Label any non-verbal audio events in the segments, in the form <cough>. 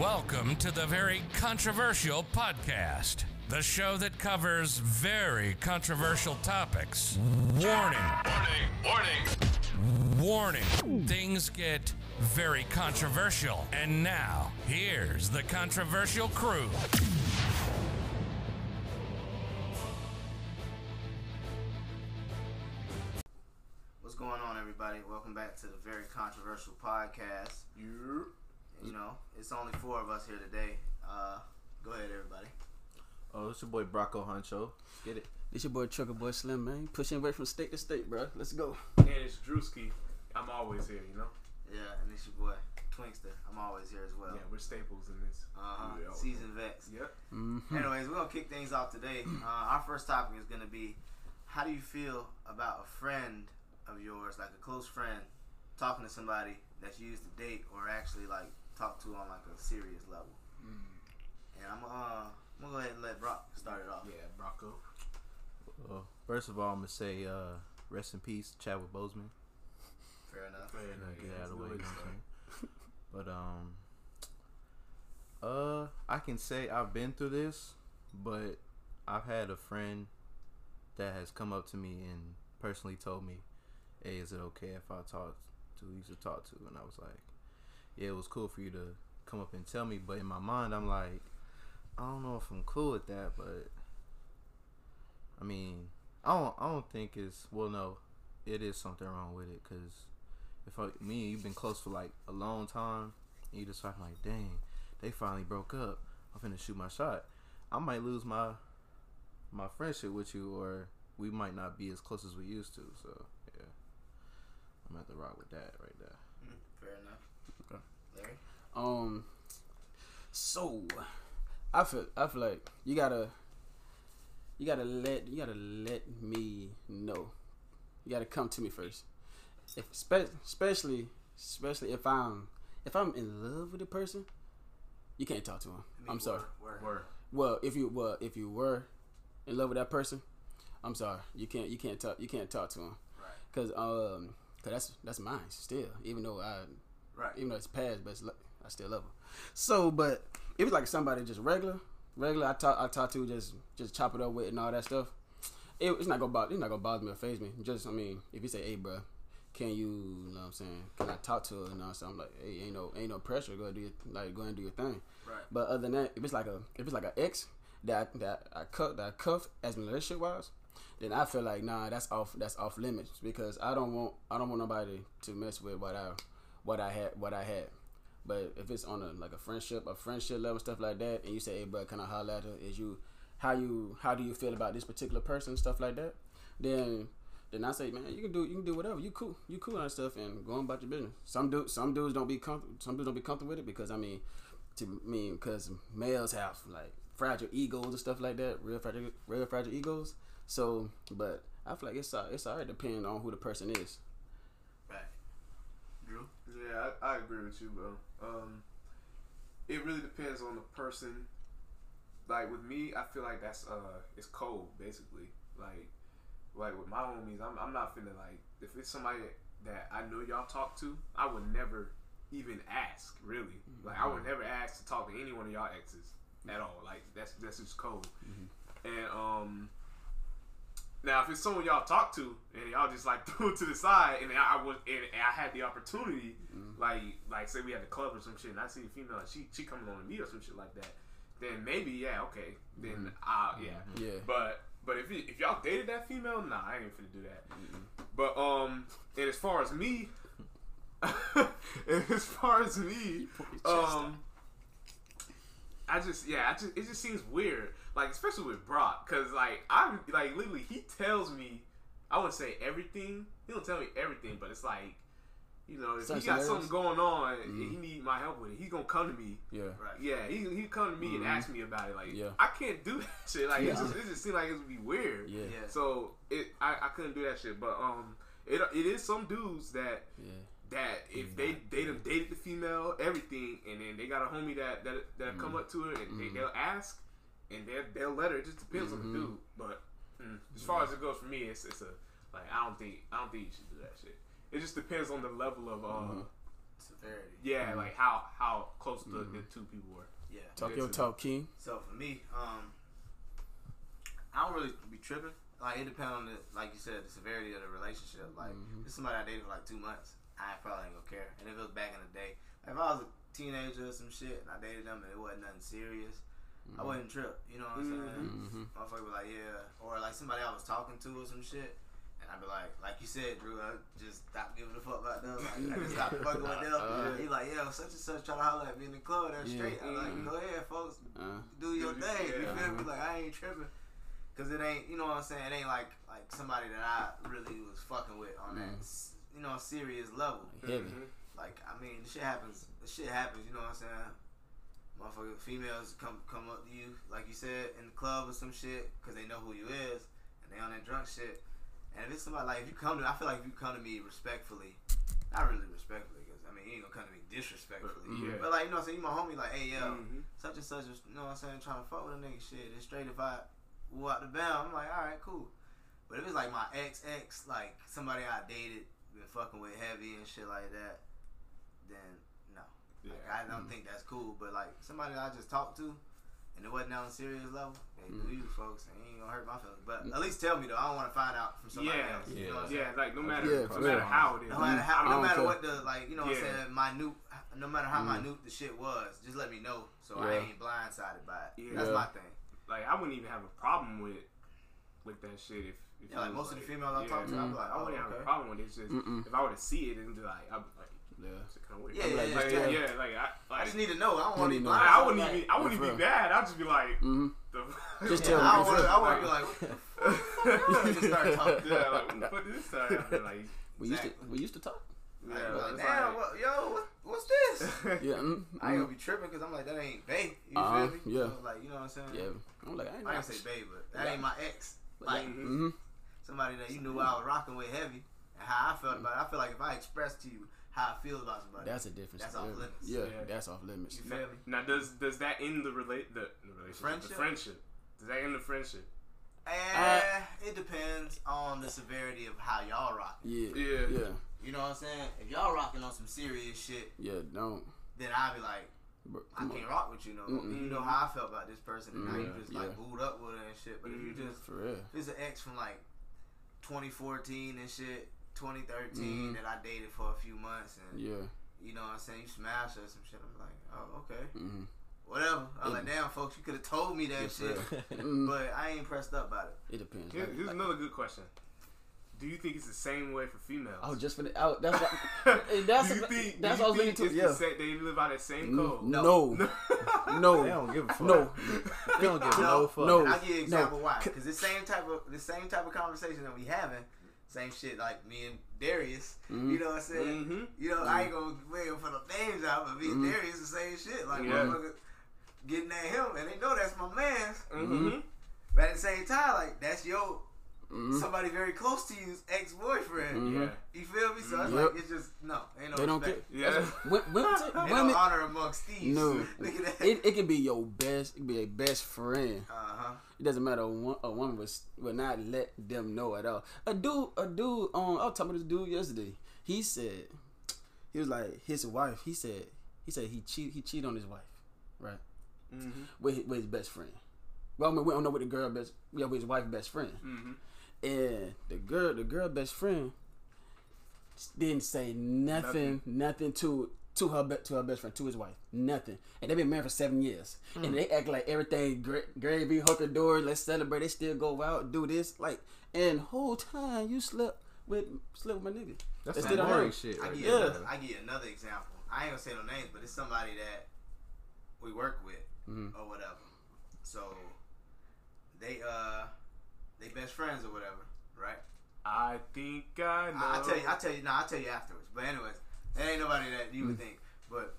Welcome to the Very Controversial Podcast, the show that covers very controversial topics. Warning, Warning, warning. warning, things get very controversial. And now, here's the controversial crew. What's going on, everybody? Welcome back to the very controversial podcast. You know, it's only four of us here today. Uh, go ahead, everybody. Oh, it's your boy Brocco Huncho. Get it? This your boy Trucker Boy Slim, man. Pushing way from state to state, bro. Let's go. And it's Drewski. I'm always here, you know? Yeah, and it's your boy Twinkster. I'm always here as well. Yeah, we're staples in this. Uh-huh. Yeah. Season vets. Yep. Anyways, we're gonna kick things off today. <clears throat> Uh, our first topic is gonna be, how do you feel about a friend of yours, like a close friend, talking to somebody that you used to date or actually like talk to on like a serious level? And I'm uh, I'm gonna go ahead and let Brock start it off. Yeah, Brocco. Well, first of all, I'm gonna say uh, rest in peace, Chadwick Boseman. Fair enough. Fair enough, get yeah, out of the way. it's You know a what I'm saying? But um, uh, I can say I've been through this, but I've had a friend that has come up to me and personally told me, "Hey, is it okay if I talk to who you should talk to?" And I was like, "Yeah, it was cool for you to come up and tell me." But in my mind, I'm like, I don't know if I'm cool with that, but I mean, I don't, I don't think it's well. No, it is something wrong with it because if I, me and you've been close for like a long time, and you just like, like, dang, they finally broke up. I'm finna shoot my shot. I might lose my my friendship with you, or we might not be as close as we used to. So yeah, I'm at the rock with that right there. Mm, fair enough. Okay. Larry. Um, so I feel I feel like you gotta you gotta let you gotta let me know. You gotta come to me first. If spe- especially especially if I'm if I'm in love with a person, you can't talk to him. I mean, I'm sorry. word, word. Word. Well, if you well if you were in love with that person, I'm sorry. You can't you can't talk you can't talk to him Right. because um cause that's that's mine still. Even though I Right. even though it's past, but it's, lo- I still love her. So, but if it's like somebody just regular, regular, I talk, I talk to just just chop it up with and all that stuff. It, it's not gonna bother, it's not gonna bother me or phase me. Just, I mean, if you say, "Hey, bro, can you, you know what I'm saying? Can I talk to her?" and all that I'm like, "Hey, ain't no, ain't no pressure. Go ahead, do your, like, go ahead and do your thing." Right. But other than that, if it's like a, if it's like an ex that that I cut that I cuff as relationship wise, then I feel like nah, that's off, that's off limits because I don't want, I don't want nobody to mess with what I, what I had, what I had. But if it's on a like a friendship, a friendship level, stuff like that, and you say, "Hey, bro, can I holler at her?" Is you, how you, how do you feel about this particular person, stuff like that? Then, then I say, man, you can do, you can do whatever. You cool, you cool and stuff, and go on about your business. Some do, some dudes don't be comfortable. Some dudes don't be comfortable with it because I mean, to me, because males have like fragile egos and stuff like that, real fragile, real fragile egos. So, but I feel like it's it's alright depending on who the person is. Yeah, I, I agree with you, bro. Um, it really depends on the person. Like with me, I feel like that's uh, it's cold basically. Like, like with my homies, I'm I'm not finna like if it's somebody that I know y'all talk to, I would never even ask. Really, like I would never ask to talk to any one of y'all exes at all. Like that's that's just cold. And um, now if it's someone y'all talk to and y'all just like <laughs> threw it to the side, and I, I was and I had the opportunity, like like say we had the club or some shit, and I see a female, and she she coming on to me or some shit like that, then maybe yeah okay, then I yeah. Yeah. but but if you, if y'all dated that female, nah, I ain't finna do that. But um, and as far as me, <laughs> and as far as me, um, I just yeah, I just it just seems weird, like especially with Brock, cause like I like literally he tells me, I wouldn't say everything. He don't tell me everything, but it's like. You know, if Such he got layers. something going on and he need my help with it, he's gonna come to me Yeah. Right. yeah, he he come to me and ask me about it. Like, Yeah. I can't do <laughs> that shit. Like, it Yeah. just it just seemed like it would be weird. Yeah. Yeah. So it I, I couldn't do that shit. But um, it it is some dudes that Yeah. that if they they done dated the female, everything, and then they got a homie that that that come up to her and they, they'll ask, and they'll they'll let her. It just depends on the dude. But mm, as far as it goes for me, it's it's a like I don't think I don't think you should do that shit. It just depends on the level of uh Severity. Yeah, like how how close the, the two people were. Yeah. Talk your talk, King. So for me, um, I don't really be tripping. Like it depends on the, like you said, the severity of the relationship. Like Mm-hmm. if somebody I dated for like two months, I probably ain't gonna care. And if it was back in the day, if I was a teenager or some shit and I dated them and it wasn't nothing serious, I wouldn't trip. You know what I'm saying? Mm-hmm. Motherfucker be like, yeah, or like somebody I was talking to or some shit. And I'd be like, like you said, Drew, I just stop giving a fuck about them. Like, I just stop <laughs> fucking with them. Uh, he like, yeah, such and such try to holler at me in the club. That's Yeah. straight. I'm like, go ahead, folks Uh, do your Do your- thing. You yeah. feel me? Like I ain't tripping. Cause it ain't, you know what I'm saying? It ain't like like somebody that I really was fucking with on that, Mm. s- you know, serious level. heavy. Like I mean, the shit happens. The shit happens. You know what I'm saying? Motherfucker, females come come up to you like you said in the club or some shit because they know who you is and they on that drunk shit. And if it's somebody like if you come to, I feel like if you come to me respectfully, not really respectfully, because I mean you ain't gonna come to me disrespectfully. Yeah. But like you know, what I'm saying you my homie, like hey yo, Mhm. such and such, you know what I'm saying, trying to fuck with a nigga shit. It's straight if I walk the bound, I'm like, all right, cool. But if it's like my ex ex, like somebody I dated, been fucking with heavy and shit like that, then no. Yeah. Like, I don't think that's cool. But like somebody that I just talked to, and it wasn't on a serious level, hey, do you folks, it ain't gonna hurt my feelings. But at least tell me though. I don't want to find out from somebody Yeah, else. You yeah. know what I'm Yeah, like no matter Yeah, no matter how it is. No matter how, I no matter what the like, you know what I'm saying, minute, no matter how Mm. minute the shit was, just let me know so I ain't blindsided by it. Yeah. That's Yeah. my thing. like I wouldn't even have a problem with with that shit if. if Yeah, like was most of the females I talk to, Mm. I'm like, I oh, wouldn't have a problem with it. It's just Mm-mm. if I were to see it and be like, I'd be like, Yeah. it's kind of weird. Yeah, yeah, like, yeah, like, yeah. yeah, like I, like, I just need to know. I don't want to be to know. blind. I wouldn't like, even, I wouldn't even be bad. I'd just be like, Mm-hmm. the, Just Yeah, <laughs> tell me. I for want to. real. I want to be like, what the <laughs> fuck? <laughs> just start talking. yeah, like what the fuck is this time? Like, We used to we used to talk. yeah, I like, damn, what, yo, what, what's this? Yeah. Mm, I ain't gonna be tripping because I'm like, that ain't bae. You Uh-huh, feel me? yeah. So, like, you know what I'm saying? yeah. I'm like I ain't. I ain't say bae, but that Yeah. ain't my ex. Like, Mm-hmm. somebody that you knew I was rocking with heavy and how I felt about it. I feel like if I express to you how I feel about somebody, That's a difference. That's yeah. off limits. Yeah, Yeah. that's off limits. you feel me? Now, does does that end the relate the, the relationship? Friendship? The friendship. Does that end the friendship? Eh, it depends on the severity of how y'all rocking. Yeah. Yeah. Yeah. You know what I'm saying? If y'all rocking on some serious shit, Yeah. Don't. then I'll be like, Bro, I can't on. rock with you no more. Mm-mm. You know how I felt about this person, and now you just like Yeah. booed up with her and shit. But if you Mhm. just For real. if it's an ex from like 2014 and shit, 2013 Mhm. that I dated for a few months, and Yeah. you know what I'm saying, you smash her or some shit. I'm like, oh okay, Mm-hmm. whatever. I'm Yeah. like, damn, folks, you could have told me that Yeah, for shit. <laughs> Mm, but I ain't pressed up about it. it depends. Here- here's like- another good question. Do you think it's the same way for females? Oh, just for the out. That's what. <laughs> eh, that's do you a- think, that's do what I was think thinking it's too. the Yeah. same, they live by that same code? No. No <laughs> They No. don't give a fuck. No. They don't give no, fuck. no. And I'll give you an example no. why. Because the same type of the same type of conversation that we having, same shit like me and Darius. Mhm. You know what I'm saying? Mhm. You know, I ain't gonna wait for the names out, but me and Mhm. Darius the same shit. Like Yeah. motherfucker getting at him, and they know that's my man's. Mm-hmm. But at the same time, like that's your Mhm. somebody very close to you's ex boyfriend. Mhm. Yeah. You feel me? So it's Yep. like it's just no, ain't no They don't care. Yeah. That's what- Women, women, Ain't no honor amongst thieves. No. <laughs> Look at that. it, it can be your best. It can be a best friend. uh huh. It doesn't matter. A, a woman will, will not let them know at all. A dude, a dude. Um, I was talking to this dude yesterday. He said, he was like his wife. He said, he said he cheat. He cheated on his wife, right? Mm-hmm. With his, with his best friend. Well, I mean, we don't know what the girl best. Yeah, with his wife best friend. Mm-hmm. And the girl, the girl best friend, didn't say nothing, nothing, to to her be- to her best friend, to his wife, nothing. And they've been married for seven years, and they act like everything gra- gravy, hooker door, let's celebrate. They still go out, do this, like, and whole time you slept with slept with my nigga. That's They some still don't boring know. shit. I Right give Yeah. you another, I give another example. I ain't gonna say no names, but it's somebody that we work with Mhm. or whatever. So they uh they best friends or whatever, right? I think I know. I, I'll tell you. I'll tell you. No, I'll tell you afterwards. But anyways, there ain't nobody that you would think. But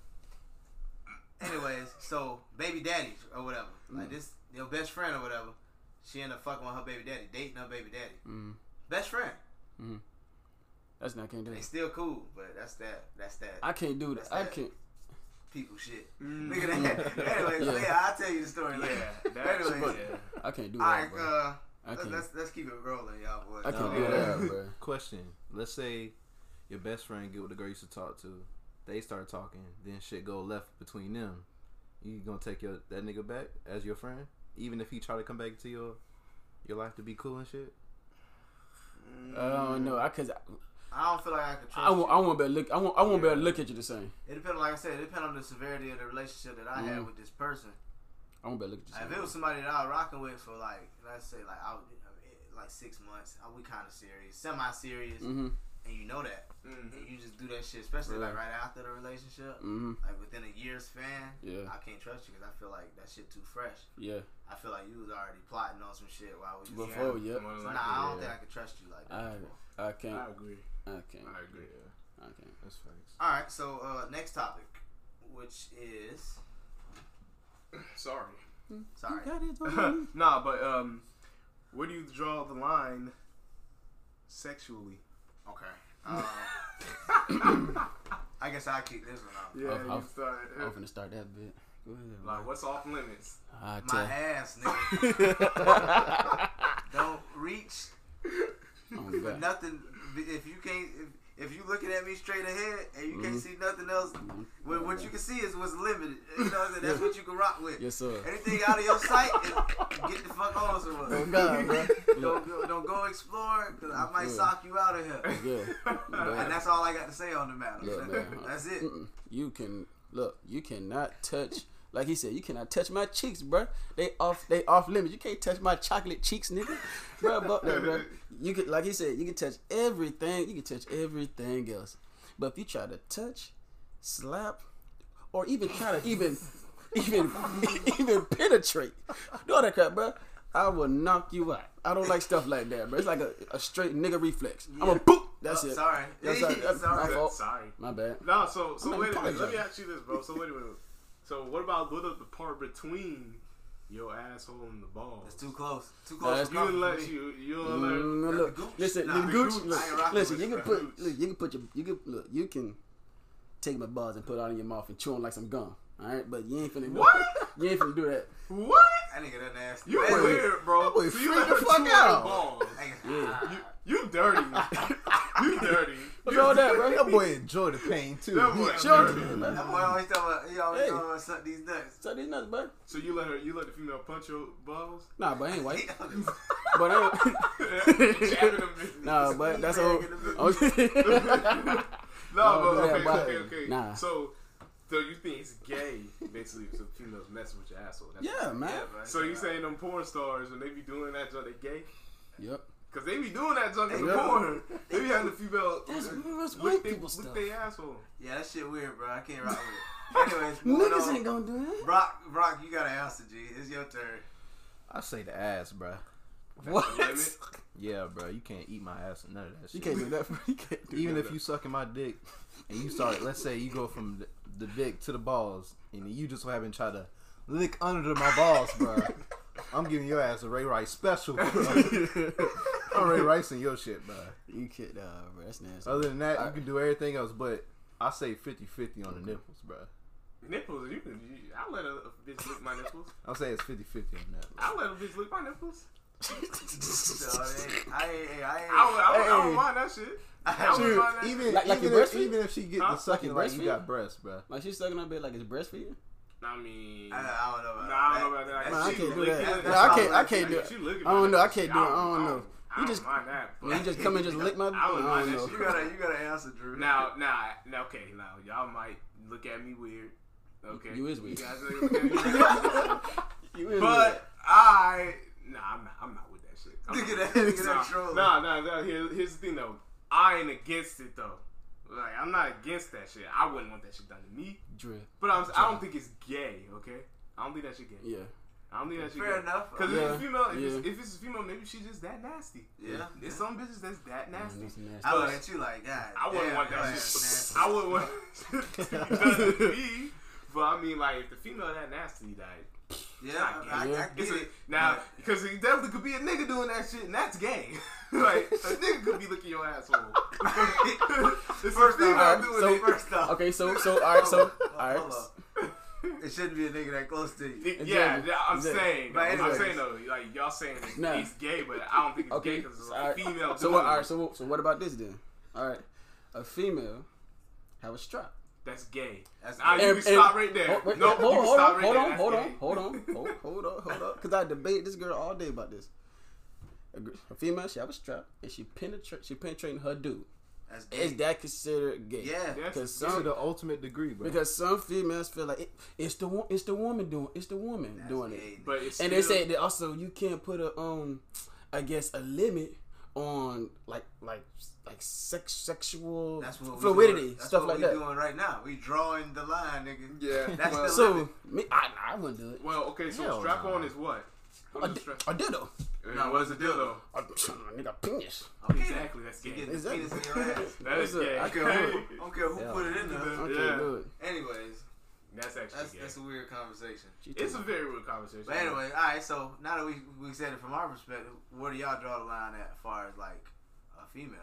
anyways, so baby daddy or whatever, like this your best friend or whatever, she end up fucking with her baby daddy, dating her baby daddy, Mm, best friend. Mm. that's not can't do They still cool, but that's that. That's that. I can't do that. That's I can't. people shit. Mm. <laughs> Look at that. <laughs> Anyways, Yeah. yeah. I'll tell you the story later. Yeah, that's Anyways, yeah. I can't do All that, right, bro. uh, I let's, let's let's keep it rolling, y'all boys. I can't No. do that, <laughs> bro. Question: Let's say your best friend get with the girl you used to talk to, they start talking, then shit go left between them. You gonna take your that nigga back as your friend, even if he try to come back to your your life to be cool and shit. I don't know. I cause I, I don't feel like I can trust I won't. you. I won't be able to look. I won't. I won't be able to look at you the same. It depends, like I said, it depends on the severity of the relationship that I Mm. had with this person. I won't be able to look at you Like, if it was somebody that I was rocking with for like, let's say like I like six months, uh, we kind of serious, semi serious, Mm-hmm. and you know that, Mhm. and you just do that shit, especially like Right. right after the relationship, Mm-hmm. like within a year span. Yeah. I can't trust you because I feel like that shit too fresh. Yeah. I feel like you was already plotting on some shit while we was Before. young. Yep. So, than nah, I don't yeah. think I can trust you like that. I. before. I can't. I agree. I can't. I agree. I can't. That's facts. All right, so uh, next topic, which is Sorry. sorry. <laughs> nah, but um, where do you draw the line sexually? Okay. <laughs> Um, I guess I keep this one out. Yeah, I'm, you started. I'm finna start that bit. Go ahead. Like, man. what's off limits? I My tell. ass, <laughs> nigga. Don't reach Oh, for nothing. If you can't, if, if you looking at me straight ahead and you can't Mhm. see nothing else, what, what you can see is what's limited. You know, what I'm saying? that's what you can rock with. Yes, sir. Anything out of your sight, get the fuck on somewhere. Oh God, bro. <laughs> Don't go, don't go explore because I might Yeah. sock you out of here. Yeah. <laughs> And that's all I got to say on the matter. Look, man. that's it. Mm-mm. You can look. You cannot touch. Like he said, you cannot touch my cheeks, bro. They off. They off limits. You can't touch my chocolate cheeks, nigga. bro, but, no, bro. You can, like he said, you can touch everything. You can touch everything else. But if you try to touch, slap, or even try to even, even, <laughs> even penetrate, do all that crap, bro. I will knock you out. I don't like stuff like that, bro. It's like a, a straight nigga reflex. I'm a boop. That's Oh, it. Sorry. That's, <laughs> that's sorry. my fault. Sorry. My bad. No, so so I'm wait a minute. Let me ask you this, bro. So wait a minute. So what about what of the part between your asshole and the balls? It's too close. Too close. it's You comfort didn't let you. You don't Mm, let. no, look, listen, Nah, the the gooch. gooch. Look, I ain't rocking listen, you can put, look, you can put your, you can look, you can take my balls and put it out in your mouth and chew them like some gum. All right, but you ain't finna do What? You ain't finna do that. What? That nigga that nasty. You That- weird, bro. boy So you let the fuck chew on your out. Yeah. You, you dirty. <laughs> you dirty. What's with that, bro? That boy enjoy the pain too. That boy Sure. dirty. That boy always talking about, he always Hey. talking about suck these nuts. So these nuts, bro. So you let her, you let the female punch your balls? Nah, but I ain't white. <laughs> <laughs> But I <laughs> nah, but that's all. No, Don't but okay, okay, okay. Nah. So, so you think it's gay, basically, so females messing with your asshole? That's yeah, man. Yeah. So you saying them porn stars when they be doing that junk, they gay? Yep. Cause they be doing that junk in the Yeah. porn. <laughs> They be having the female That's, that's lick white they- people lick stuff. asshole. Yeah, that shit weird, bro. I can't rock with it. <laughs> Anyways, moving Niggas on. ain't gonna do that. Brock, Brock, you got an answer, G. It's your turn. I say the ass, bro. What? Yeah, bro. You can't eat my ass and none of that shit. You can't do that. bro. You can't do Even that. if you sucking my dick and you start, let's say you go from the, the dick to the balls and you just so happen to try to lick under my balls, bro. <laughs> I'm giving your ass a Ray Rice special, bro. <laughs> I'm Ray Rice in your shit, bro. you can't, uh, bro. That's nasty. Other than that, you Alright. can do everything else, but I say 50-50 on the nipples, bro. Nipples, you can. You, I let a, a bitch lick my nipples. <laughs> I'll say it's 50-50 on that. I let a bitch lick my nipples. So, I ain't, I ain't, I ain't. I would, I would, I Hey. would mind that shit. <laughs> I I would Dude, mind that even shit. Like- like even, if, even if she get Huh? the sucking Like like you you got breasts, bro. Like she's sucking on bed like it's breastfeeding. I mean, I, I don't know about Nah, I that. don't know about that. That Man, I can't do licking- that. that's I can't. I can't do it. you look at I don't know. I can't do it. I I don't know. I You don't just mind that. you just come and just lick my. <laughs> I wouldn't mind that You gotta, you gotta answer, Drew. Now, <laughs> now, now, okay, now y'all might look at me weird. Okay, You is weird. You guys <laughs> look at me weird. You is but I, nah, I'm not. I'm not with that shit. I'm Look not at with that, look at that Nah, troll. Nah, nah, nah. Here, here's the thing though. I ain't against it though. Like I'm not against that shit. I wouldn't want that shit done to me. Drip. But I'm, I don't think it's gay. Okay, I don't think that shit gay. Yeah. I don't think that shit Fair gay. enough. Because Yeah, if it's female, if, yeah. it's, if it's a female, maybe she's just that nasty. Yeah. There's some bitches that's that nasty. that's nasty. I look at you like, God. I wouldn't damn, want your that ass shit. nasty. <laughs> I wouldn't want to <laughs> be me. But I mean, like, if the female that nasty, like, Yeah, I, I. I it's get a, it. now because he definitely could be a nigga doing that shit, and that's gay. <laughs> like a nigga could be licking your asshole. it's First a female off, doing so- it. First off, Okay, so so all right, so all right. Hold up. It shouldn't be a nigga that close to you. Yeah, Exactly. yeah, I'm Exactly. saying, But I'm saying though, like y'all saying it's, Nah. it's gay, but I don't think he's Okay, gay because it's so, a all right. female. So what? All it. right. So what- so what about this then? All right, a female have a strap. That's gay. That's Now gay. you And- can stop right there. Hold, wait, no, hold, you can hold stop on, right hold there. on, That's hold on, hold on, hold, hold on, hold on. Because <laughs> I debate this girl all day about this. A, a female, she have a strap, and she penetrate, she penetrating her dude. That's gay. Is that considered gay? Yeah. That's- Because To some the ultimate degree, bro. because some females feel like it, it's the it's the woman doing it's the woman That's doing gay. it. But it's And they say that also you can't put a um, I guess a limit on like like like sex sexual That's what fluidity doing. That's stuff what like we that. doing right now. We drawing the line, nigga. Yeah, <laughs> That's well- the So limit. me, I, I wouldn't do it. Well, okay, so Hell strap no. on is what? A, What is di- a dildo. No, what's a dildo? A, nigga penis. Okay. Exactly, that's You gay. get the Exactly. penis in your <laughs> ass. That is Listen, gay. I I don't care who, I don't care who Yeah. put it in there. I can't Yeah. do it. Anyways, That's actually that's gay. that's a weird conversation. It's a very weird conversation. But anyway, all right. So now that we we said it from our perspective, where do y'all draw the line at, as far as like a female?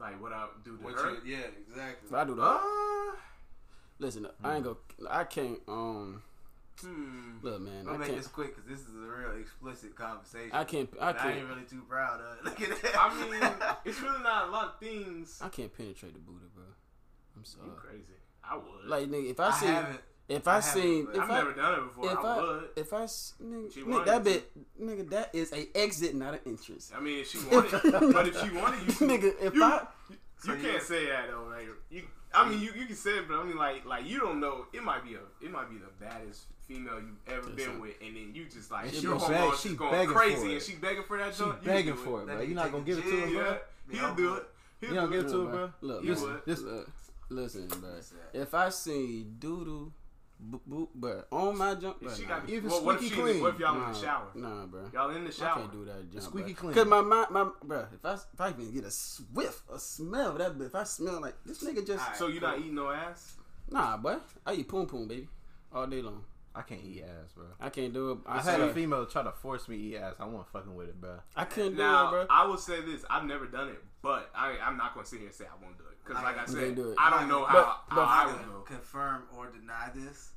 like what I do to What her. you, yeah, exactly. What I do that. Uh, Listen, I ain't go. I can't. Um, hmm. look, man, I'll I make can't. this quick because this is a real explicit conversation. I can't. I And I ain't really too proud of it. <laughs> Look at that. I mean, it's really not a lot of things. I can't penetrate the booty, bro. I'm sorry. You crazy? I would. Like nigga, if I, I see, haven't. if I I, seen, if I've I, never done it before. if I, I, would. if I, nigga, nigga, that to. bit, nigga, that is a exit, not an entrance. I mean, if she wanted, but if she wanted you, to, <laughs> Nigga, if you, I- you- can't say that though. Like you, I mean, you, you can say it, but I mean, like, like you don't know. It might be a, it might be the baddest female you've ever been with, and then you just like your she hormones beg- she going crazy, and she begging for that She joint. begging for it, bro. nigga You not gonna give it to him, bro. He'll do it. He'll You don't give it. to him, bro. Look, listen, would. Just- look, listen, bro. If I see doodoo, boop, boop, bro, on my jump, bro, If she nah, got, Even well, what if squeaky she, clean. What if y'all in nah, the shower? Nah, bro. Y'all in the shower? I can't do that jump. squeaky bro. clean. Cause my mind, my bro, if I if I even get a swift a smell of that, bit, if I smell like this nigga just Alright. So you not eating no ass? nah, boy, I eat poom poom, baby, all day long. I can't eat ass, bro. I can't do it. I, I had swear. a female try to force me to eat ass. I wasn't fucking with it, bro. I couldn't do it, bro. I will say this: I've never done it, but I, I'm not going to sit here and say I won't do it because, like I You said, do. I don't know how, But- how but- I I would can confirm or deny this,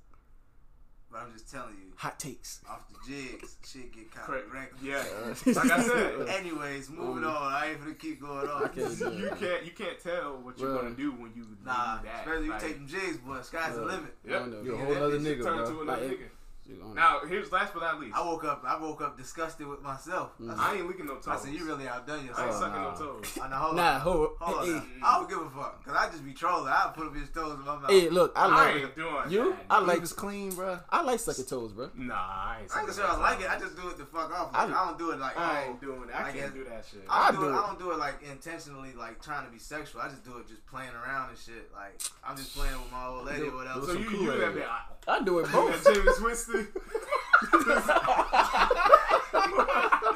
but I'm just telling you, Hot takes. off the jigs, shit get kind Correct. of wrecked. Yeah, <laughs> like I said, Anyways, moving Um, on. I ain't gonna keep going on. Can't do you can't you can't tell what you're Bro. going to do when you Nah, do that. especially you take them jigs, boy. Sky's the limit. Yep. I know. You a Yeah, whole that other bitch Turn nigga, to bro. another Like, nigga. You gonna- Now, here's last but not least. I woke up. I woke up disgusted with myself. I, I said, ain't licking no toes. I said, you really outdone yourself." I ain't yourself. sucking oh, nah. no toes. I know, hold Nah, on. hold, Hold on. hey. I don't give a fuck. Cause I just be trolling. I put up bitch toes in my mouth. hey, look, I I like ain't doing you. that. I Like like it was clean, bro. I like sucking toes, bro. Nah, I ain't I ain't sucking sure I like it. I just do it to fuck off. Like, I- I, don't do it like I oh, ain't doing that. I like can't it- do that shit. I, I don't do, do it. it. I don't do it like intentionally, like trying to be sexual. I just do it just playing around and shit. Like I'm just playing with my old lady or whatever. so you, Kool-Aid. you that, I do it that both. James <laughs> Winston.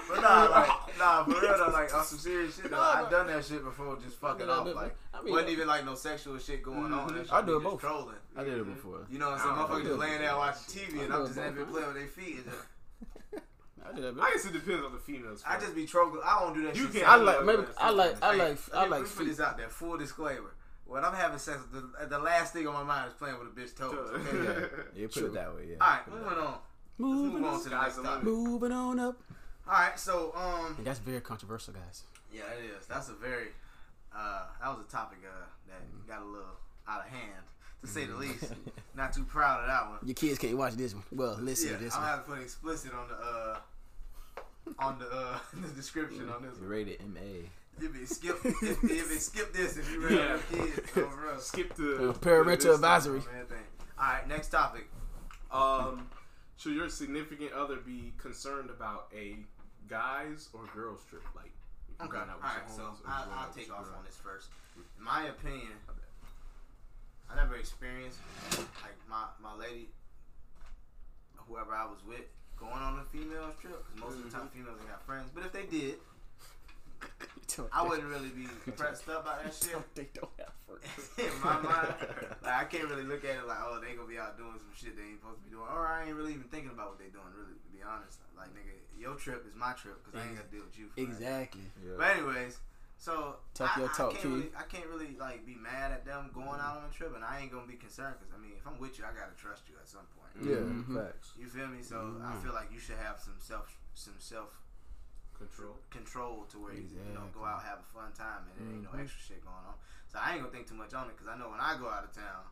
But nah, like, nah, for real though, like on some serious shit. Though, Nah, I've done that shit before, just fucking Yeah, off. Like, I mean, wasn't uh, even like no sexual shit going mm-hmm. on. That shit I do it just both. Trolling. I did it before. You know what I'm saying? I Motherfuckers just laying there watching TV, and I I'm just it in there playing with their feet. And just, <laughs> I do that, bro. I guess it depends on the females. I just be trolling. I don't do that You shit. can't- I like maybe I like I like I let me- like let put this out there. Full disclaimer. When I'm having sex, the, the last thing on my mind is playing with a bitch toes. Okay? Yeah, you put True. it that way. Yeah. All right, moving on. Let's Moving move on on, to the next the topic. moving on up. All right, so um, And that's very controversial, guys. yeah, it is. That's a very uh, that was a topic uh that got a little out of hand, to say the least. <laughs> Not too proud of that one. Your kids can't watch this one. Well, listen yeah, to this I'm one. gonna have to put explicit on the uh on the uh <laughs> the description on this You one. rated MA. If it skip if, if skip this, if you ready Yeah. for kids, no, for real. Skip the Uh, parental this advisory. Man. All right, next topic. Um, should your significant other be concerned about a guys or girls trip? Like, if you're Okay. going out with your so or I, you're going I'll take off your on this first. In my opinion, I never experienced like my my lady, whoever I was with, going on a female trip. Because most of the time females ain't got friends. But if they did, <laughs> I wouldn't really be pressed up by that shit. <laughs> They don't have friends. <laughs> In my mind, like I can't really look at it like, oh, they gonna be out doing some shit they ain't supposed to be doing, or I ain't really even thinking about what they doing. Really, to be honest, like nigga, your trip is my trip because I ain't gotta deal with you. For that. Exactly. But anyways, so Talk I, your I can't really, I can't really like be mad at them going out on a trip, and I ain't gonna be concerned because I mean, if I'm with you, I gotta trust you at some point. Yeah, Mhm. facts. You feel me? So I Mhm. feel like you should have some self, some self Control. control to where you, you know go Exactly. out have a fun time and there ain't no Mhm. extra shit going on. So I ain't gonna think too much on it because I know when I go out of town,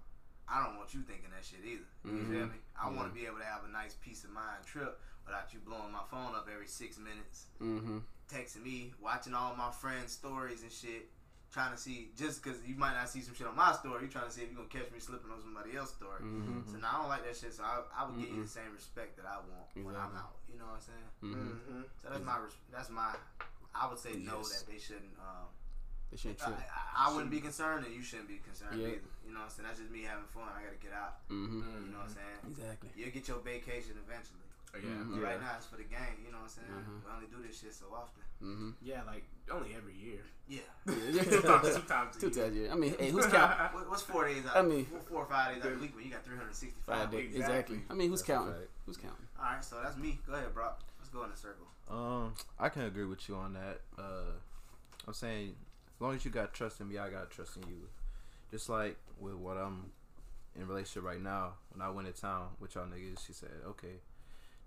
I don't want you thinking that shit either. You Mhm. feel me? I want to be able to have a nice peace of mind trip without you blowing my phone up every six minutes, Mm-hmm. texting me, watching all my friends' stories and shit, trying to see just because you might not see some shit on my story, you're trying to see if you're gonna catch me slipping on somebody else's story. Mm-hmm. So now I don't like that shit. So I, I would give you the same respect that I want when I'm out. You know what I'm saying? Mm-hmm. Mm-hmm. So that's my res- that's my. I would say no that they shouldn't. Um, They shouldn't I, trip. I, I wouldn't be concerned, and you shouldn't be concerned Yeah. either. You know what I'm saying? That's just me having fun. I gotta get out. Mm-hmm. You know what I'm saying? Exactly. You'll get your vacation eventually. Yeah. Mhm. But Yeah. right now it's for the game. You know what I'm saying? Mhm. We only do this shit so often. Mm-hmm. Yeah, like only every year. Yeah. <laughs> Yeah. two times, two times a Two year. times, yeah. I mean, hey, who's <laughs> counting? What, what's four days out? I mean- four, four or five days out of the week when you got 365 days. days. Exactly. Exactly. I mean, who's That's counting? fact. Who's counting? All right, so that's me. Go ahead, bro. Let's go in a circle. Um, I can agree with you on that. Uh, I'm saying as long as you got trust in me, I got trust in you. Just like with what I'm in relationship right now. When I went to town with y'all niggas, she said, "Okay,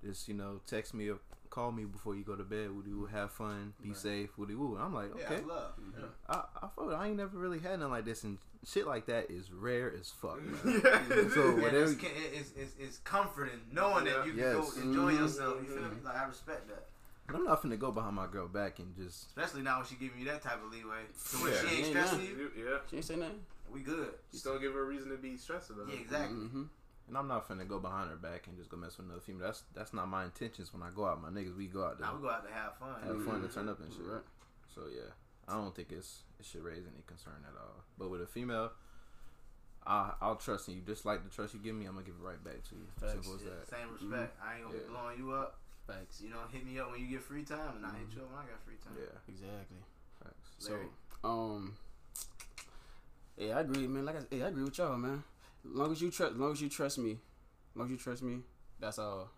just you know, text me or call me before you go to bed. Woody woo, have fun, be Right. safe, woody woo." And I'm like, Yeah, okay. that's love. Mm-hmm. I I, felt, I ain't never really had nothing like this, and shit like that is rare as fuck. man. <laughs> Yeah. So whatever. it's, it's, it's, it's comforting knowing that you can Yes. go enjoy Mhm. yourself. You feel me? Like I respect that. But I'm not finna go behind my girl back and just Especially now when she giving you that type of leeway. So when Yeah. she ain't Yeah, stressing you, yeah. She ain't say nothing. we good. Just don't give her a reason to be stressed about Yeah, it. exactly. Mm-hmm. And I'm not finna go behind her back and just go mess with another female. That's that's not my intentions when I go out. My niggas, we go out there, Now we go out to have fun. have fun, and turn up and shit. Right. So yeah, I don't think it's it should raise any concern at all. But with a female, I I'll trust in you. Just like the trust you give me, I'm gonna give it right back to you. Facts. Simple as Yeah, that. same respect. I ain't gonna Yeah. be blowing you up. Facts. You know, hit me up when you get free time, and I hit you up when I got free time. Yeah, Exactly. facts. So, um, yeah, I agree, man. Like, I, yeah, I agree with y'all, man. As long as you trust, long as you trust me, long as you trust me, that's all.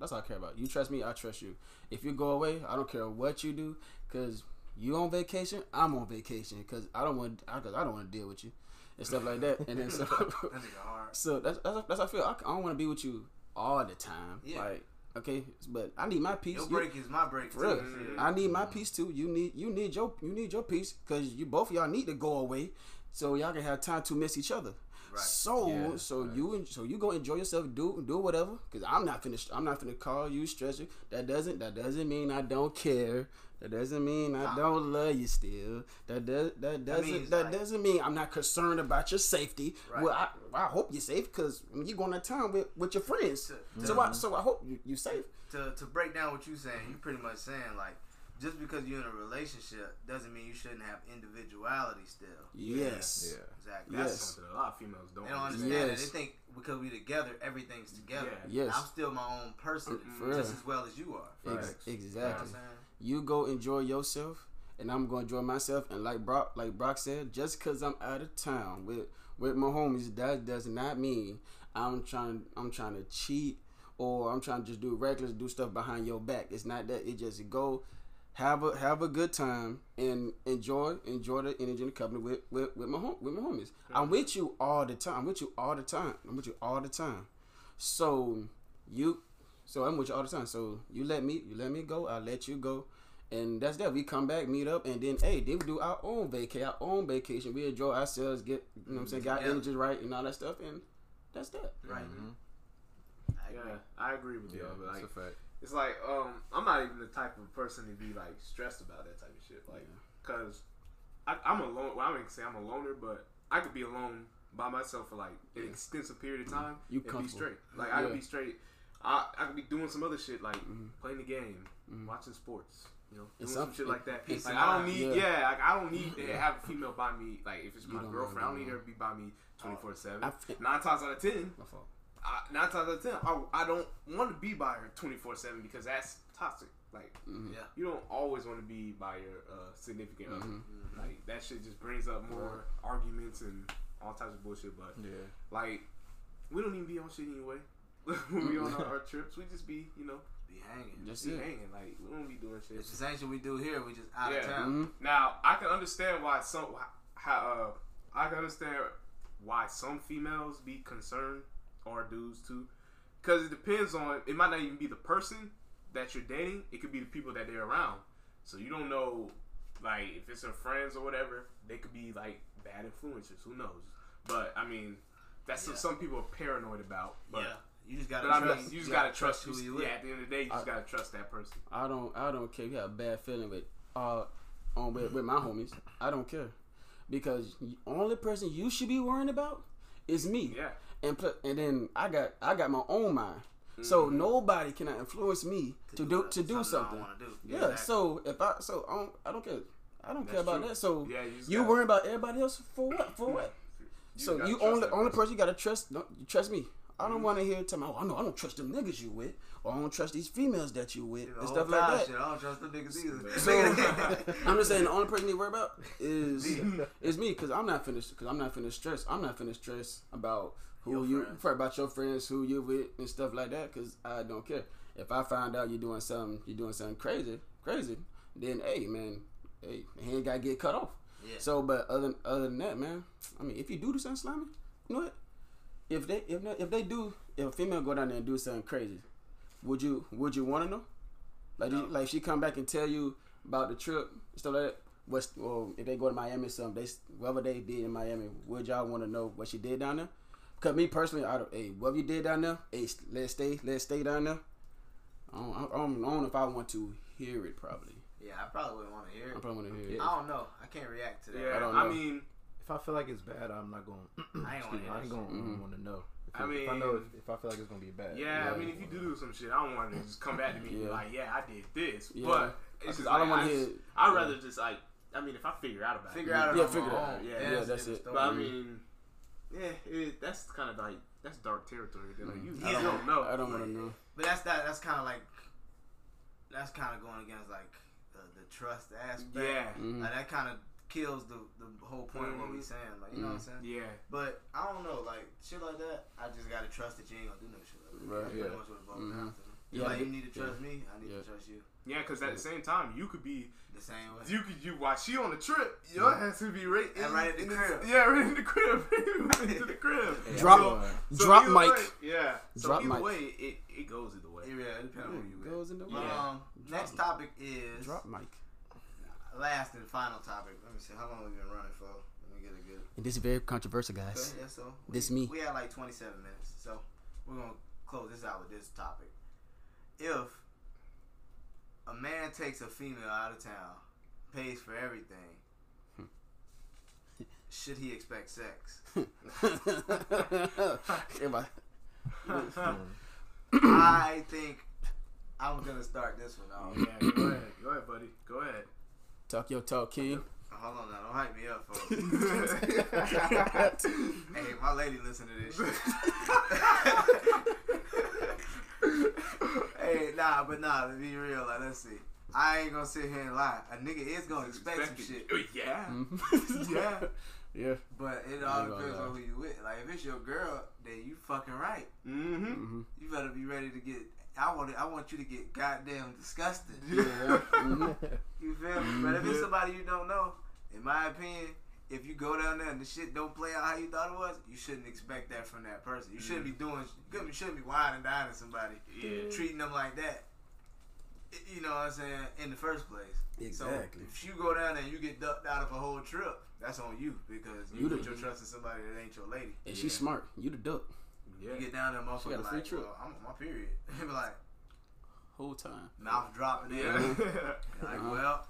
That's all I care about. You trust me, I trust you. If you go away, I don't care what you do, cause you on vacation, I'm on vacation, cause I don't want, I, cause I don't want to deal with you and stuff like that. And then so, That nigga hard. so that's that's, that's how I feel. I, I don't want to be with you all the time. Yeah. Like, okay, but I need my peace. Your You- break is my break for real. too. Shit. I need my piece too. You need you need your you need your piece because you both of y'all need to go away so y'all can have time to miss each other. Right. So Yeah, so right. you so you go enjoy yourself, do do whatever. Because I'm not finished. I'm not gonna call you, you. That doesn't that doesn't mean I don't care. That doesn't mean I don't love you still. That does that doesn't that like- doesn't mean I'm not concerned about your safety. Right. Well, I, I hope you're safe because you're going to town with, with your friends. To- So I so I hope you you safe. to to break down what you saying, you pretty much saying like just because you're in a relationship doesn't mean you shouldn't have individuality still. Yes. Yeah. Exactly. Yes. That's Something a lot of females don't They don't understand. understand Yes. that. They think because we're together, everything's together. Yeah. Yes. I'm still my own person, For mm-hmm. just real. as well as you are. Ex- Facts. You know what exactly. I'm saying? you go enjoy yourself and I'm gonna enjoy myself and like Brock like Brock said, just cause I'm out of town with with my homies, that does not mean I'm trying I'm trying to cheat or I'm trying to just do reckless do stuff behind your back. It's not that it just go have a have a good time and enjoy enjoy the energy and the company with with, with my hom- with my homies. I'm with you all the time. I'm with you all the time. I'm with you all the time. So you so I'm with you all the time. So you let me you let me go, I let you go. And that's that. We come back, meet up, and then hey, then we do our own vacay, our own vacation. We enjoy ourselves, get you know what I'm saying, got Yeah. energy right and all that stuff, and that's that. Right. Mhm. I agree. Yeah, I agree with you. Yeah, but that's like, a fact. It's like um, I'm not even the type of person to be like stressed about that type of shit. Like, cause I, I'm alone. Well, I wouldn't say I'm a loner, but I could be alone by myself for like an extensive period of time You and be straight. Like I could be straight. I I could be doing some other shit like Mhm. playing the game, Mhm. watching sports. You know, doing some- shit like that. Like I don't need, Yeah. yeah. like I don't need to have a female by me. Like if it's my girlfriend, I don't need need her to be by me twenty four seven. Nine times out of ten, My fault. I, nine times out of ten, I, I don't want to be by her twenty four seven because that's toxic. Like Mhm. Yeah. you don't always want to be by your uh, significant other. Mhm. Like that shit just brings up more arguments and all types of bullshit. But Yeah. like we don't even be on shit anyway. when <laughs> we on our, our trips, we just be you know Be hanging. Just be it. hanging. Like we don't be doing shit. It's the same shit we do here. We just out Yeah. of town. Mhm. Now I can understand why some how uh, I can understand why some females be concerned or dudes too, because it depends on. It might not even be the person that you're dating. It could be the people that they're around. So you don't know, like if it's her friends or whatever. They could be like bad influences. Who knows? But I mean, that's Yeah. what some people are paranoid about. But, yeah, you just gotta but I trust. mean, you just gotta trust who who you you. with. Yeah, at the end of the day, you just I- gotta trust that person. I don't I don't care if you have a bad feeling with uh on with, with my homies. I don't care because the only person you should be worrying about is me. Yeah. And pl- and then I got I got my own mind. So mm-hmm. nobody can influence me to do to do something. wanna do. Yeah. exactly. So if I so I don't, I don't care. I don't care about true. that. So Yeah, you you worrying about everybody else for what? For what? so you only only person. person you gotta trust. Don't you trust me. I don't mm-hmm. want to hear tell me. Oh, I know I don't trust them niggas you with, or I don't trust these females that you with, and stuff like that. Shit, I don't trust the niggas either. So <laughs> I'm just <laughs> saying the only person you worry about is <laughs> is me because I'm not finished because I'm not finished stress. I'm not finished stress about who Your you friends. about your friends, who you with, and stuff like that. Because I don't care. If I find out you're doing something, you're doing something crazy, crazy, then hey man, hey, he ain't gotta get cut off. Yeah. So, but other other than that, man, I mean, if you do do something slimy, you know what? If they if not, if they do, if a female go down there and do something crazy, would you would you want to know? Like, you, like she come back and tell you about the trip stuff like that. What's or if they go to Miami some something, they whatever they did in Miami, would y'all want to know what she did down there? Cause me personally, I don't. Hey, whatever you did down there, hey, let's stay, let's stay down there. I don't, I don't, I don't know if I want to hear it. Probably, Yeah, I probably wouldn't want to hear it. I it. probably want to hear it. I don't know. I can't react to that. Yeah, I don't I, mean, If I feel like it's bad, I'm not going. <clears throat> I ain't excuse me, mm-hmm. wanna I ain't hear going that to want to know. If, I it- if I know if, if I feel like it's gonna be bad. yeah, I mean, if you do do some shit, I don't want to just come back to me and be Yeah. like, yeah, I did this. Yeah. But it's Because just I don't like, want to hear. I'd rather just like, I mean, if I figure out about Figure it, out Yeah, it on figure it out. own. Yeah, Yeah, yeah, that's it. But I mean, yeah, it, that's kind of like that's dark territory. Then, like, you, I you don't, don't know. I don't want to know. But that's that. That's kind of like that's kind of going against like the, the trust aspect. Yeah, Mhm. Like, that kind of kills the the whole point of what we Mhm. saying. Like you know what I'm saying? yeah. But I don't know, like shit like that. I just gotta trust that you ain't gonna do no shit like that. Right, That's yeah. pretty much what it boils down to. Yeah, like you need to trust me, I need Yeah. to trust you. Yeah, because at the same time, you could be The same way. you could you while she on the trip, your ass would be right in, And right at the in crib. yeah, right in the crib, <laughs> right into the crib. <laughs> Drop- So- so drop either mic. way- yeah. So Drop either mic. way, it, it goes either way. yeah, it depends on who you. Goes in the But, Yeah. um, next topic is drop mic. last and final topic. Let me see how long we've been running for. Let me get a good. And this is very controversial, guys. Okay, yeah, so we, This me. We had like 27 minutes, so we're gonna close this out with this topic. If a man takes a female out of town, pays for everything, <laughs> should he expect sex? <laughs> Everybody- I think I'm gonna start this one off. Yeah, go ahead, go ahead, buddy, go ahead. talk your talk, King. Hold on now, don't hype me up, folks. <laughs> hey, my lady listen to this shit. Hey, nah, but nah, to be real, like, let's see. I ain't gonna sit here and lie. A nigga is gonna expect some shit. Yeah, Yeah. <laughs> <laughs> yeah. But it all ain't depends on who you with. Like, if it's your girl, then you fucking right. Mm-hmm. Mm-hmm. You better be ready to get. I want. I want you to get goddamn disgusted. Mm-hmm. <laughs> You feel me? But if it's somebody you don't know, in my opinion, if you go down there and the shit don't play out how you thought it was, you shouldn't expect that from that person. You shouldn't be doing. You shouldn't be whining down to somebody, Yeah. treating them like that. You know what I'm saying? In the first place. Exactly. So if you go down there and you get ducked out of a whole trip, that's on you because you, You put the- your trust in somebody that ain't your lady. And she's smart. You the duck. Yeah. You get down there, motherfucker, got a free like, trip. well, I'm on my period. They <laughs> be like, Whole time. mouth dropping in. Yeah. <laughs> Like, Uh-huh. well,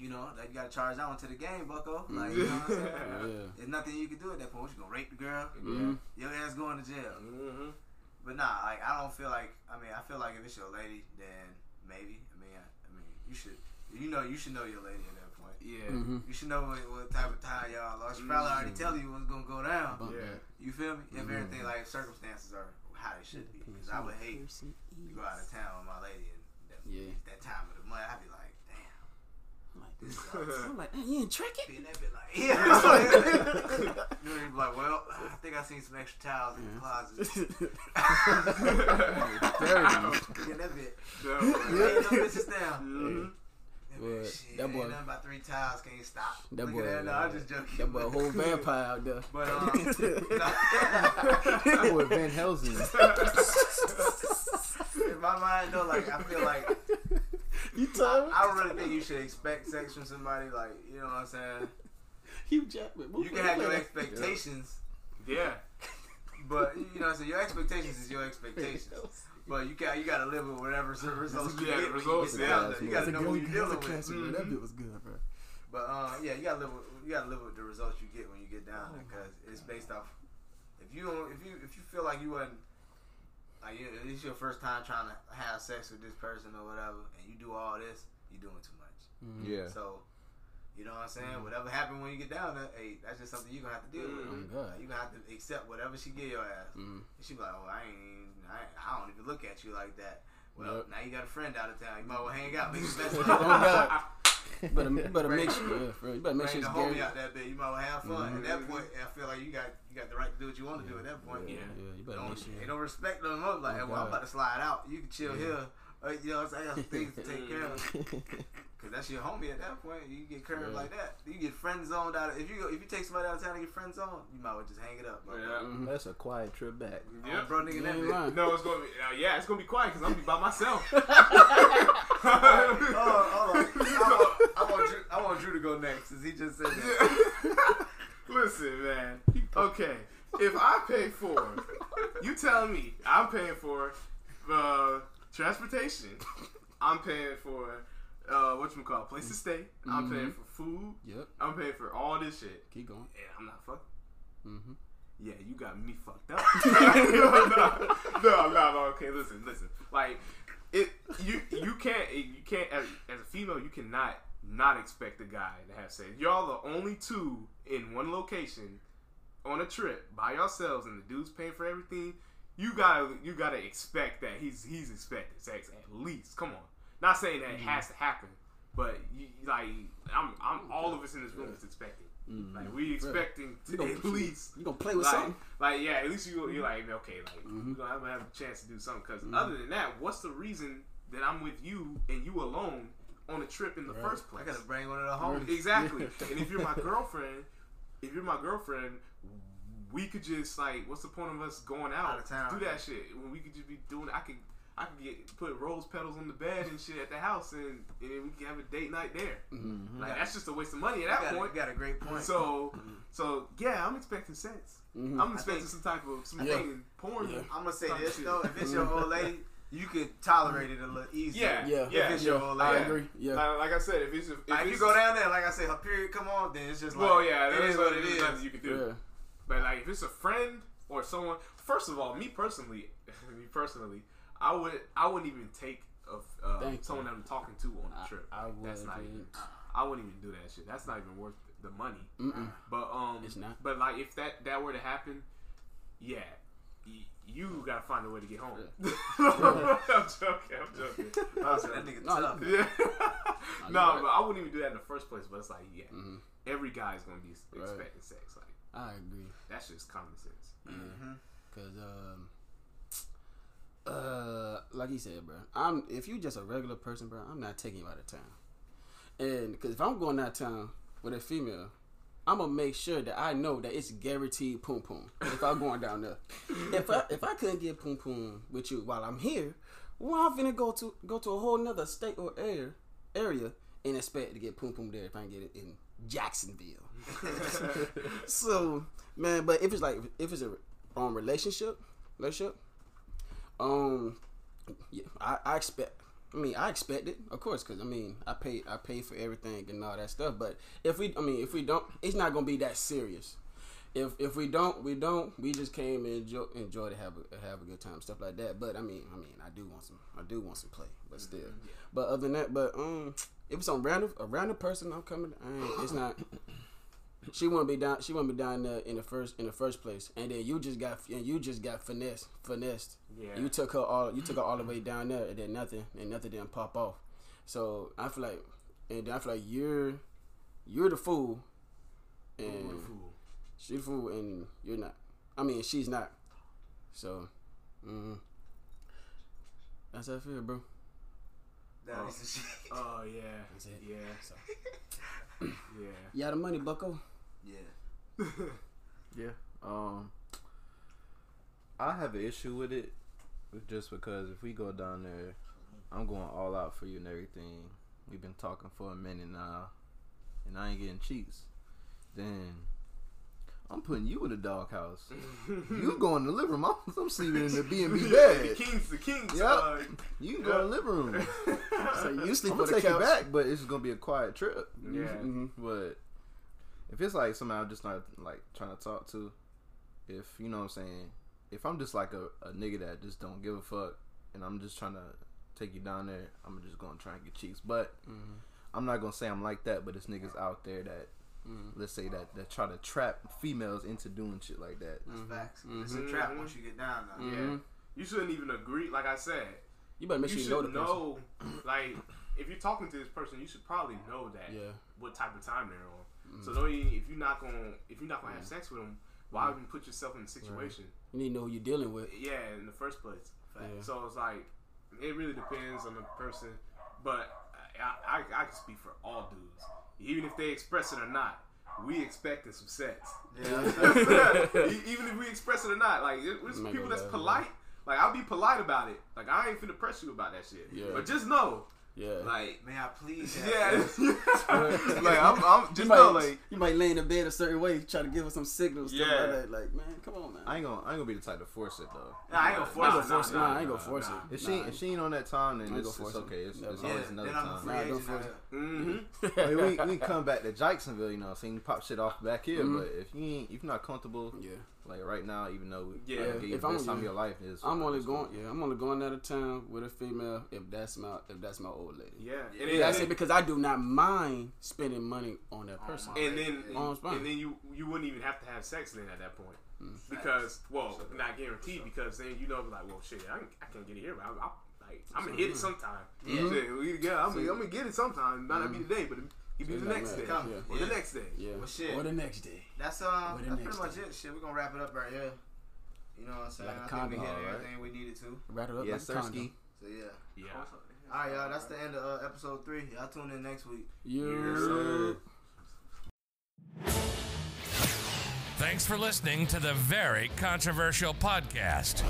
you know, that you gotta charge that one to the game, Bucko. Like, you know what I'm saying? Yeah. There's nothing you can do at that point. You gonna rape the girl, Mhm. your ass going to jail. Mm-hmm. But nah, like I don't feel like. I mean, I feel like if it's your lady, then maybe. I mean, I, I mean, you should. You know, you should know your lady at that point. Yeah. Mhm. You should know what, what type of time y'all are. She probably already tell you what's gonna go down. Yeah. You feel me? If everything like circumstances are how they should be, because I would hate to go out of town with my lady and that, Yeah. that time of the month. I'd be like, damn. I'm like, this sucks. I'm "Man, you ain't trick it. And that bit like, yeah. you know, you be like, well, I think I seen some extra towels in the closet. <laughs> Very <laughs> nice. <laughs> Yeah, that bit. Yeah. Lay them bitches down. That, Boy, bit, shit, that ain't boy- nothing about three towels. Can't stop. That Look boy, at that. No, I'm just joking. That boy, a whole vampire out there. But um, That boy Van Helsing. in my mind though, like I feel like you tell me? I don't really think you should expect sex from somebody. Like you know what I'm saying. Hugh Jackman. You can have your expectations, Yeah. But you know, what I'm saying your expectations is your expectations. But you got you got to live with whatever sort results you get. when you results, get yeah. down. You got to know what you're dealing with. bro. That bit was good, bro. But uh, yeah, you gotta live. With, you gotta live with the results you get when you get down there, because it's based off. If you don't, if you if you feel like you wasn't, like you, it's your first time trying to have sex with this person or whatever, and you do all this, you're doing too much. Mm-hmm. Yeah. So, you know what I'm saying? Mm-hmm. Whatever happened when you get down there, hey, that's just something you're gonna have to deal with. Mm-hmm. Oh, God. You gonna have to accept whatever she give your ass. Mhm. And she be like, oh, I ain't, I, ain't, I don't even look at you like that. Well, Yep. now you got a friend out of town. You might well hang out, make the best of it. <laughs> Better, better make sure, yeah, bro. You better make Bring sure the homie out that bit. You might have fun. At Mhm. that point, I feel like you got you got the right to do what you want to do. At that point, Yeah, Yeah. yeah, you better don't, make sure. they don't respect them. more. Like, Oh, well, I'm about to slide out. You can chill Yeah. here. Uh, you know, what I'm saying? I got some things to take care of. <laughs> Cause that's your homie at that point. You get curved Yeah. like that. You get friend zoned out. Of, if you go, if you take somebody out of town and get friend zoned, you might well just hang it up. Bro. Yeah. Mhm. That's a quiet trip back. Oh, bro, nigga, that ain't No, it's gonna be uh, yeah, it's gonna be quiet because I'm gonna be by myself. <laughs> Oh, hold on. I want, I want Drew. I want Drew to go next, since he just said that. <laughs> Listen, man. Okay, if I pay for, you tell me I'm paying for uh, transportation. I'm paying for uh, what you call place to stay. I'm Mhm. paying for food. Yep. I'm paying for all this shit. Keep going. And I'm not fucking. Mm-hmm. Yeah, you got me fucked up. <laughs> no, no, no, no. Okay, listen, listen. Like it, you you can't you can't as, as a female you cannot not expect a guy to have sex. Y'all the only two in one location on a trip by yourselves, and the dude's paying for everything. You gotta you gotta expect that he's he's expecting sex at least. Come on, not saying that it has to happen, but you, like I'm I'm all of us in this room is expecting. Like we expecting You to at least you gonna play with like, something? like yeah, at least you you're like okay, like Mhm. we're gonna have, have a chance to do something. Because Mm-hmm. other than that, what's the reason that I'm with you and you alone on a trip in the Right. first I gotta bring one of the homies. Exactly. <laughs> and if you're my girlfriend, if you're my girlfriend, we could just like, what's the point of us going out? Out of town. Do that shit when we could just be doing. I could. I could get put rose petals on the bed and shit at the house, and, and then we can have a date night there. Mm-hmm. Like that's just a waste of money at that got, point. you got a great point. So, so yeah, I'm expecting sex. Mhm. I'm expecting think- some type of some Yeah. thing, porn. Yeah. I'm gonna say this shit. though: if it's your old lady, you could tolerate it a little easier. Yeah, Yeah. yeah. If it's your old I agree. Yeah. Like, like I said, if it's if, Like, if you it's, go down there, like I said, her period come on, then it's just like, well, yeah, it that's is what it there's is. Nothing you can do. Yeah. But like, if it's a friend or someone, first of all, me personally, <laughs> me personally, I would I wouldn't even take of uh, Thank you. someone that I'm talking to on I- the trip. I That's not wouldn't. even. I wouldn't even do that shit. That's not even worth the money. Mm-mm. But um, It's not. But like, if that that were to happen, yeah, y- you gotta find a way to get home. <laughs> I'm joking. I'm joking. <laughs> I'm <laughs> That nigga No, tough. Yeah. you no, right. but I wouldn't even do that in the first place. But it's like, yeah, Mhm. every guy's gonna be Right. expecting sex. Like I agree. that's just common sense. Mhm. Cause um, uh, like he said, bro, I'm if you just a regular person, bro, I'm not taking you out of town. And cause if I'm going out of town with a female, I'm gonna make sure that I know that it's guaranteed poom poom. If I'm going down there, <laughs> if I if I couldn't get poom poom with you while I'm here, well, I'm finna go to go to a whole nother state or area area and expect to get poom poom there if I can get it in Jacksonville. <laughs> <laughs> so man, but if it's like if it's a um relationship, relationship, um, yeah, I, I expect. I mean, I expect it, of course, because I mean, I pay, I pay for everything and all that stuff. But if we, I mean, if we don't, it's not gonna be that serious. If if we don't, we don't. We just came and enjoy, enjoy to have a have a good time, stuff like that. But I mean, I mean, I do want some, I do want some play, but still. But other than that, but um, if it's some random, a random person, I'm coming. I ain't, it's not. She wouldn't be down. She wouldn't be down there in the first in the first place, and then you just got and you just got finessed, finessed. Yeah. You took her all. You took her all the way down there, and then nothing, and nothing didn't pop off. So I feel like, and then I feel like you're, you're the fool, and the fool. she's the fool, and you're not. I mean, she's not. So, mm, that's how I feel, bro. That is the shit. <laughs> Oh yeah. That's it. Yeah. So, <coughs> Yeah. you got the money, Bucko. Yeah. <laughs> Yeah. Um, I have an issue with it, just because if we go down there, I'm going all out for you and everything. We've been talking for a minute now, and I ain't getting cheats. Then, I'm putting you in the doghouse. <laughs> you go in the living room. I'm, I'm sleeping in the B and B <laughs> bed. the kings, the kings. Yep. Uh, You can go in the living room. So you sleep I'm on gonna the take you back, but it's gonna be a quiet trip. yeah. Mm-hmm. But if it's like somebody I'm just not like trying to talk to, if you know what I'm saying, if I'm just like a, a nigga that just don't give a fuck, and I'm just trying to take you down there, I'm just gonna try and get cheeks. But mm-hmm. I'm not gonna say I'm like that. But it's niggas out there that. Mm-hmm. Let's say that that try to trap females into doing shit like that. That's mm-hmm. facts. It's a trap once you get down though. Yeah. You shouldn't even agree. Like I said, You better make you sure should you know the person. know, like, if you're talking to this person, you should probably know that Yeah. what type of time they're on. Mm. So don't even, if you're not gonna if you're not gonna have mm. sex with them, why mm. even put yourself in a situation? You need to know who you're dealing with. Yeah, in the first place. Yeah. So it's like it really depends on the person, but I, I I can speak for all dudes, even if they express it or not. We expecting some sex. Yeah. <laughs> <laughs> Even if we express it or not, like there's people that's polite. Like I'll be polite about it. Like I ain't finna press you about that shit. Yeah. But just know, Yeah. like May I please? have yeah, <laughs> <laughs> like I'm, I'm you just might, know like you might lay in the bed a certain way, try to give us some signals. Yeah. like that. Like, man, come on, man. I ain't gonna I ain't gonna be the type to force it though. Nah, I ain't gonna force ain't it. gonna force it. nah, Nah, I ain't gonna force nah. it. If she Nah. if she ain't on that time, then I ain't it's, gonna it's force it. okay. It's, it's Yeah, always another then I'm a time. free Nah, don't force it. Here. mm-hmm. I mean, we, we come back to Jacksonville, you know, so you pop shit off back here. Mm-hmm. But if you ain't, if you're not comfortable, Yeah. like right now, even though we Yeah, yeah, give you if I'm- best time of yeah. your life is, I'm only going. Yeah, I'm only going out of town with a female if that's my if that's my old lady. yeah, Yeah, and then, That's it because I do not mind spending money on that Oh, person. and then Oh, it's and then you you wouldn't even have to have sex then at that point Mm. because well not guaranteed because then you know like well shit I, can- I can't get it here but I, I, like I'm gonna hit it sometime yeah shit, we, yeah I'm, gonna, I'm gonna get it sometime might not be today but it be So the next day matter, or yeah. the next day Yeah. Well, shit. Or the next day. That's um, that's pretty much thing? it. Shit, we're gonna wrap it up right here. You know what I'm saying? Like a I think we condom. hit Alright. everything we needed to. Wrap it up yes, like a Sirski. So yeah. yeah All right, y'all. That's the end of uh, episode three. Y'all tune in next week. Yeah. Thanks for listening to the Very Controversial Podcast.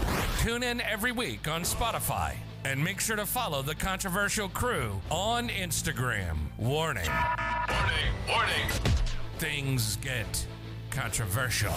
Tune in every week on Spotify and make sure to follow the Controversial Crew on Instagram. Warning Warning, warning. things get controversial.